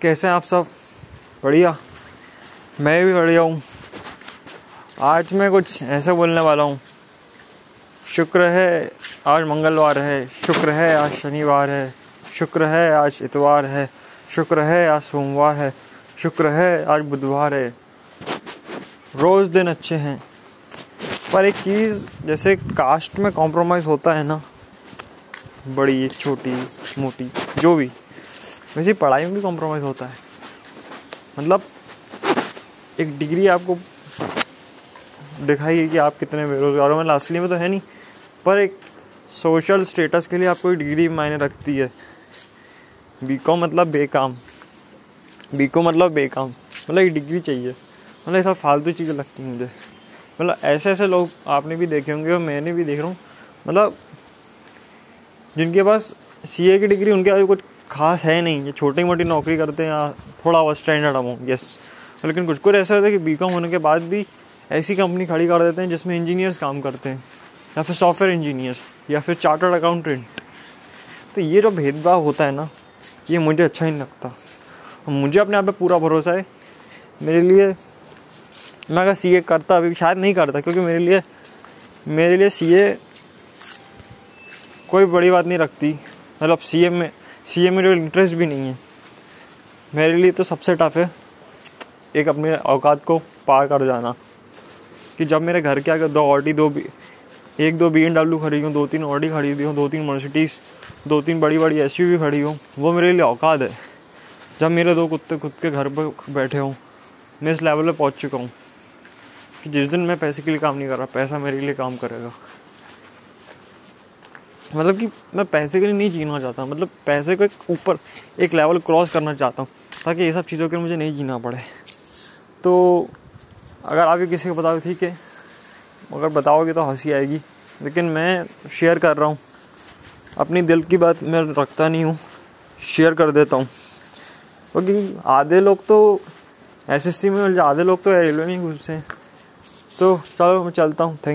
कैसे हैं आप सब? बढ़िया। मैं भी बढ़िया हूँ। आज मैं कुछ ऐसे बोलने वाला हूँ। शुक्र है आज मंगलवार है, शुक्र है आज शनिवार है, शुक्र है आज इतवार है, शुक्र है आज सोमवार है, शुक्र है आज बुधवार है। रोज़ दिन अच्छे हैं, पर एक चीज़, जैसे कास्ट में कॉम्प्रोमाइज़ होता है ना, बड़ी, छोटी, मोटी, जो भी। वैसे पढ़ाई में भी कॉम्प्रोमाइज़ होता है। मतलब एक डिग्री आपको दिखाई कि आप कितने बेरोजगार हो। मतलब असली में तो है नहीं, पर एक सोशल स्टेटस के लिए आपको एक डिग्री मायने रखती है। बी कॉम मतलब बेकाम। बी कॉम मतलब बेकाम। मतलब एक डिग्री चाहिए। मतलब ऐसा फालतू चीज़ें लगती हैं मुझे। मतलब ऐसे ऐसे लोग आपने भी देखे होंगे और मैंने भी देख रहा हूँ। मतलब जिनके पास सीए की डिग्री उनके आगे कुछ खास है नहीं, ये छोटी मोटी नौकरी करते हैं या थोड़ा बहुत स्टैंडर्ड अमाउंट यस लेकिन कुछ कुछ ऐसा होता है कि बी होने के बाद भी ऐसी कंपनी खड़ी कर देते हैं जिसमें इंजीनियर्स काम करते हैं, या फिर सॉफ्टवेयर इंजीनियर्स या फिर चार्टर्ड अकाउंटेंट तो ये जो भेदभाव होता है ना, ये मुझे अच्छा नहीं लगता। मुझे अपने आप पे पूरा भरोसा है। मेरे लिए, मैं अगर सी करता, अभी शायद नहीं करता, क्योंकि मेरे लिए मेरे लिए सीए कोई बड़ी बात नहीं रखती। मतलब सीए में सी ए में जो इंटरेस्ट भी नहीं है। मेरे लिए तो सबसे टफ है एक अपने औकात को पार कर जाना कि जब मेरे घर के आगे दो ऑडी दो बी एक दो बी एम डब्ल्यू खड़ी हूँ, दो तीन ऑडी हुई हूँ, दो तीन मर्सिडीज़ दो तीन बड़ी बड़ी एस यू खड़ी हूँ, वो मेरे लिए औकात है। जब मेरे दो कुत्ते खुद के घर पर बैठे हों, मैं इस लेवल पर पहुँच चुका हूँ कि जिस दिन मैं पैसे के लिए काम नहीं कर रहा, पैसा मेरे लिए काम करेगा। मतलब कि मैं पैसे के लिए नहीं जीना चाहता मतलब पैसे को एक ऊपर, एक लेवल क्रॉस करना चाहता हूँ, ताकि ये सब चीज़ों के लिए मुझे नहीं जीना पड़े। तो अगर आप किसी को बताओ, ठीक है, अगर बताओगे तो हँसी आएगी, लेकिन मैं शेयर कर रहा हूँ। अपनी दिल की बात मैं रखता नहीं हूँ शेयर कर देता हूँ। क्योंकि आधे लोग तो एस एस सी में, आधे लोग तो रेलवे में घुसते हैं। तो चलो, मैं चलता हूँ थैंक